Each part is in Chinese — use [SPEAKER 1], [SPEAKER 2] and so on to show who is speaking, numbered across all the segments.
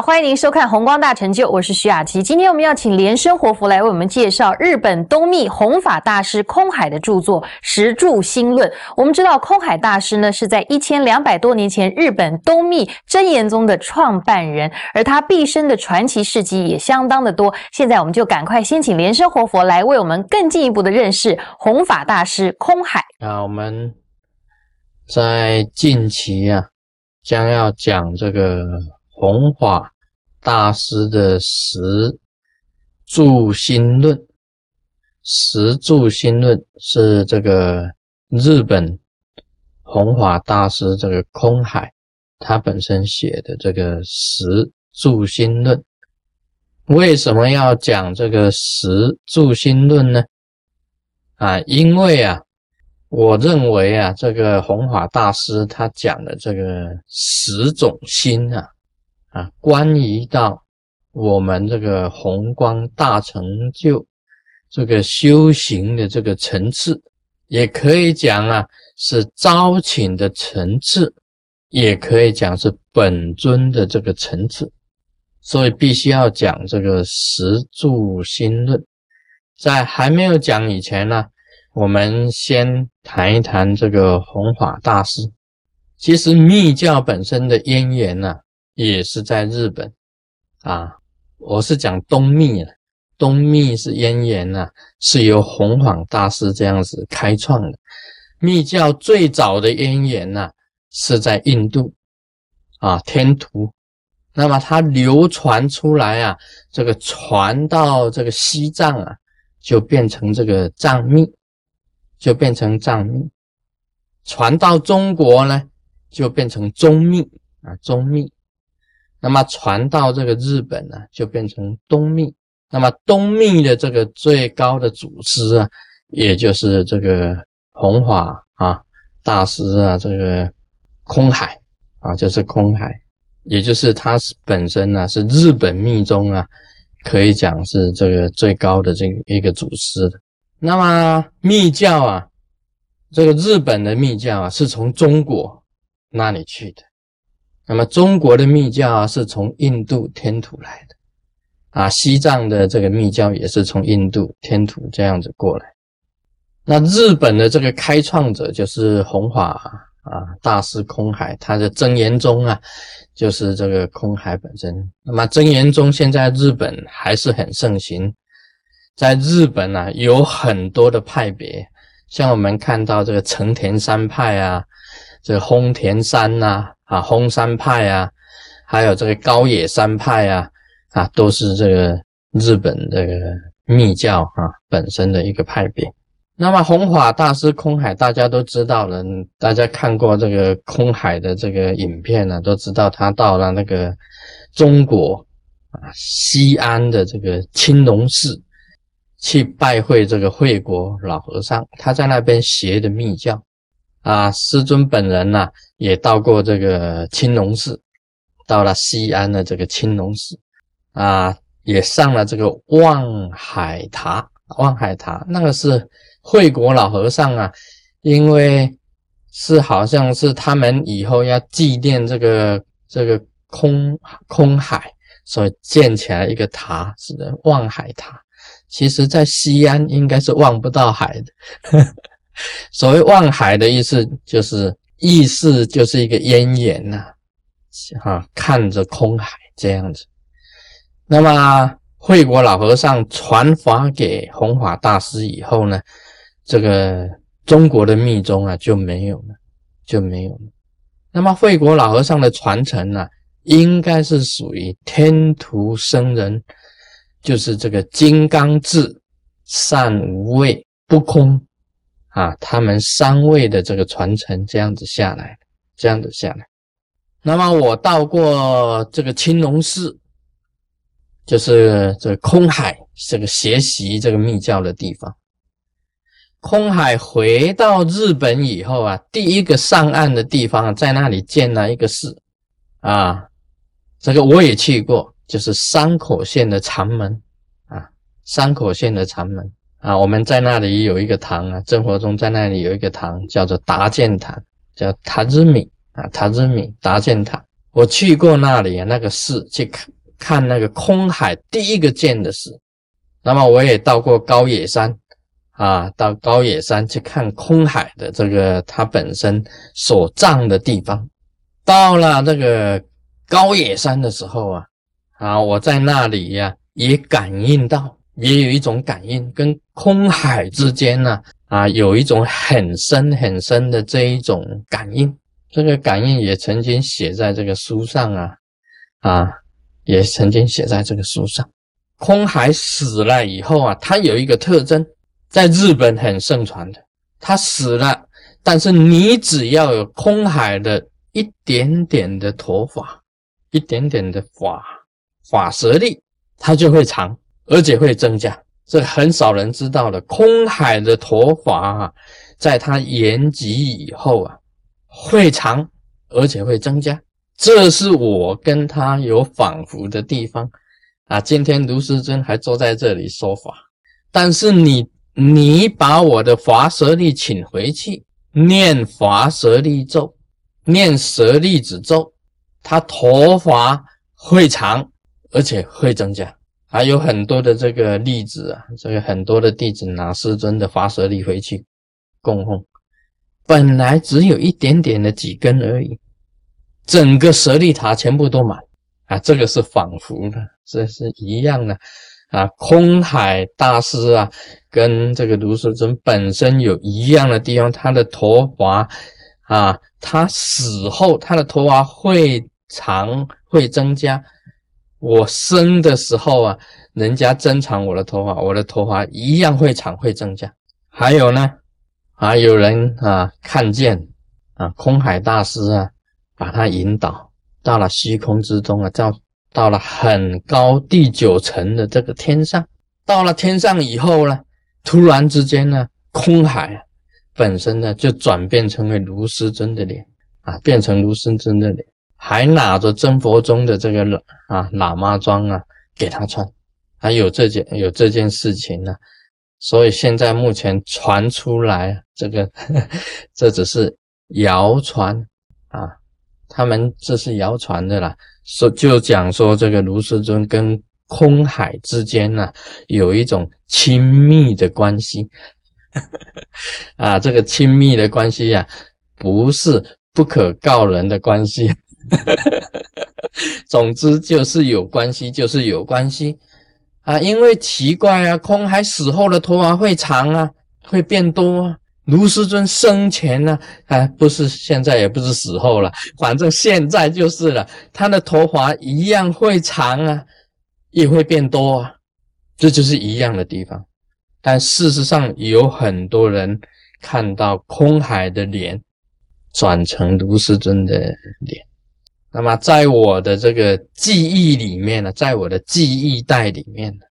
[SPEAKER 1] 欢迎您收看《红光大成就》，我是徐雅琪。今天我们要请莲生活佛来为我们介绍日本东密弘法大师空海的著作《十住心论》。我们知道空海大师呢是在一千两百多年前日本东密真言宗的创办人，而他毕生的传奇事迹也相当的多。现在我们就赶快先请莲生活佛来为我们更进一步的认识弘法大师空海。
[SPEAKER 2] 啊，我们在近期啊，将要讲这个。弘法大师的十住心论，十住心论是这个日本弘法大师这个空海他本身写的这个十住心论。为什么要讲这个十住心论呢？啊，因为啊，我认为啊，这个弘法大师他讲的这个十种心啊。啊，关于到我们这个宏光大成就这个修行的这个层次，也可以讲啊是招请的层次，也可以讲是本尊的这个层次，所以必须要讲这个十住心论。在还没有讲以前呢，我们先谈一谈这个弘法大师。其实密教本身的渊源呢。也是在日本啊，我是讲东密啊，东密是渊源呐，是由弘法大师这样子开创的。密教最早的渊源呐，是在印度啊，天竺。那么它流传出来啊，这个传到这个西藏啊，就变成这个藏密，就变成藏密。传到中国呢，就变成中密啊，中密。那么传到这个日本呢，就变成东密。那么东密的这个最高的祖师啊，也就是这个弘法啊大师啊，这个空海啊，就是空海，也就是他本身呢是日本密宗啊，可以讲是这个最高的这一个祖师的。那么密教啊，这个日本的密教啊，是从中国那里去的。那么中国的密教啊，是从印度天土来的，啊，西藏的这个密教也是从印度天土这样子过来。那日本的这个开创者就是弘法啊大师空海，他的真言宗啊，就是这个空海本身。那么真言宗现在日本还是很盛行，在日本呢有很多的派别，像我们看到这个成田山派啊，这个轰田山呐。啊，轰山派啊，还有这个高野山派啊，啊，都是这个日本这个密教啊本身的一个派别。那么弘法大师空海，大家都知道了，大家看过这个空海的这个影片呢，都知道他到了那个中国啊西安的这个青龙寺去拜会这个惠国老和尚，他在那边学的密教。啊，师尊本人呐，也到过这个青龙寺，到了西安的这个青龙寺，啊，也上了这个望海塔。望海塔那个是惠国老和尚啊，因为是好像是他们以后要祭奠这个这个空空海，所以建起来一个塔，是的，望海塔。其实，在西安应该是望不到海的呵。所谓望海的意思，就是意思就是一个渊源呐，哈，看着空海这样子。那么惠国老和尚传法给弘法大师以后呢，这个中国的密宗啊就没有了，就没有了。那么惠国老和尚的传承呢，应该是属于天图僧人，就是这个金刚智、善无畏、不空。啊，他们三位的这个传承这样子下来，这样子下来。那么我到过这个青龙寺，就是这个空海这个学习这个密教的地方。空海回到日本以后啊，第一个上岸的地方在那里建了一个寺啊，这个我也去过，就是山口县的长门啊，山口县的长门。啊，我们在那里有一个堂啊，生活中在那里有一个堂，叫做达建堂，叫塔日米啊，塔日米达建堂。我去过那里啊，那个寺去看看那个空海第一个建的寺。那么我也到过高野山啊，到高野山去看空海的这个他本身所葬的地方。到了这个高野山的时候啊，啊，我在那里呀也感应到，也有一种感应，跟空海之间呢啊有一种很深很深的这一种感应。这个感应也曾经写在这个书上啊，啊，也曾经写在这个书上。空海死了以后啊，他有一个特征，在日本很盛传的。他死了，但是你只要有空海的一点点的头发，一点点的法法舌力，它就会长，而且会增加。这很少人知道的。空海的头发啊，在他延吉以后啊，会长，而且会增加。这是我跟他有仿佛的地方。啊，今天卢师尊还坐在这里说法，但是你你把我的华舌力请回去，念华舌力咒，念舍利子咒，他头发会长，而且会增加，还有很多的这个例子啊，这个很多的弟子拿师尊的华舌力回去供奉，本来只有一点点的几根而已，整个舍利塔全部都满。啊，这个是仿佛的，这是一样的啊。空海大师啊，跟这个卢师尊本身有一样的地方，他的头发啊，他死后他的头发会长会增加。我生的时候啊，人家增长我的头发，我的头发一样会长会增加。还有呢，啊，有人啊看见啊，空海大师啊，把他引导。到了虚空之中啊，到到了很高第九层的这个天上，到了天上以后呢，突然之间呢，空海本身呢就转变成为卢师尊的脸啊，变成卢师尊的脸，还拿着真佛宗的这个啊喇嘛装啊给他穿，还有这件有这件事情呢，所以现在目前传出来这个这只是谣传啊。他们这是谣传的啦，说就讲说这个卢师尊跟空海之间呢有一种亲密的关系，啊，这个亲密的关系呀，不是不可告人的关系，总之就是有关系，就是有关系啊，因为奇怪啊，空海死后的头发会长啊，会变多啊。卢师尊生前呢，啊，不是现在，也不是死后了，反正现在就是了。他的头发一样会长啊，也会变多啊，这就是一样的地方。但事实上，有很多人看到空海的脸转成卢师尊的脸。那么，在我的这个记忆里面呢，在我的记忆带里面呢，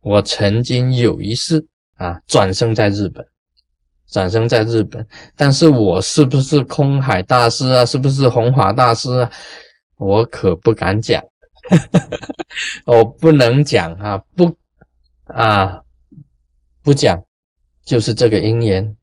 [SPEAKER 2] 我曾经有一次啊，转生在日本。转生在日本，但是我是不是空海大师啊？是不是弘法大师啊？我可不敢讲，我不能讲啊，不啊，不讲，就是这个因缘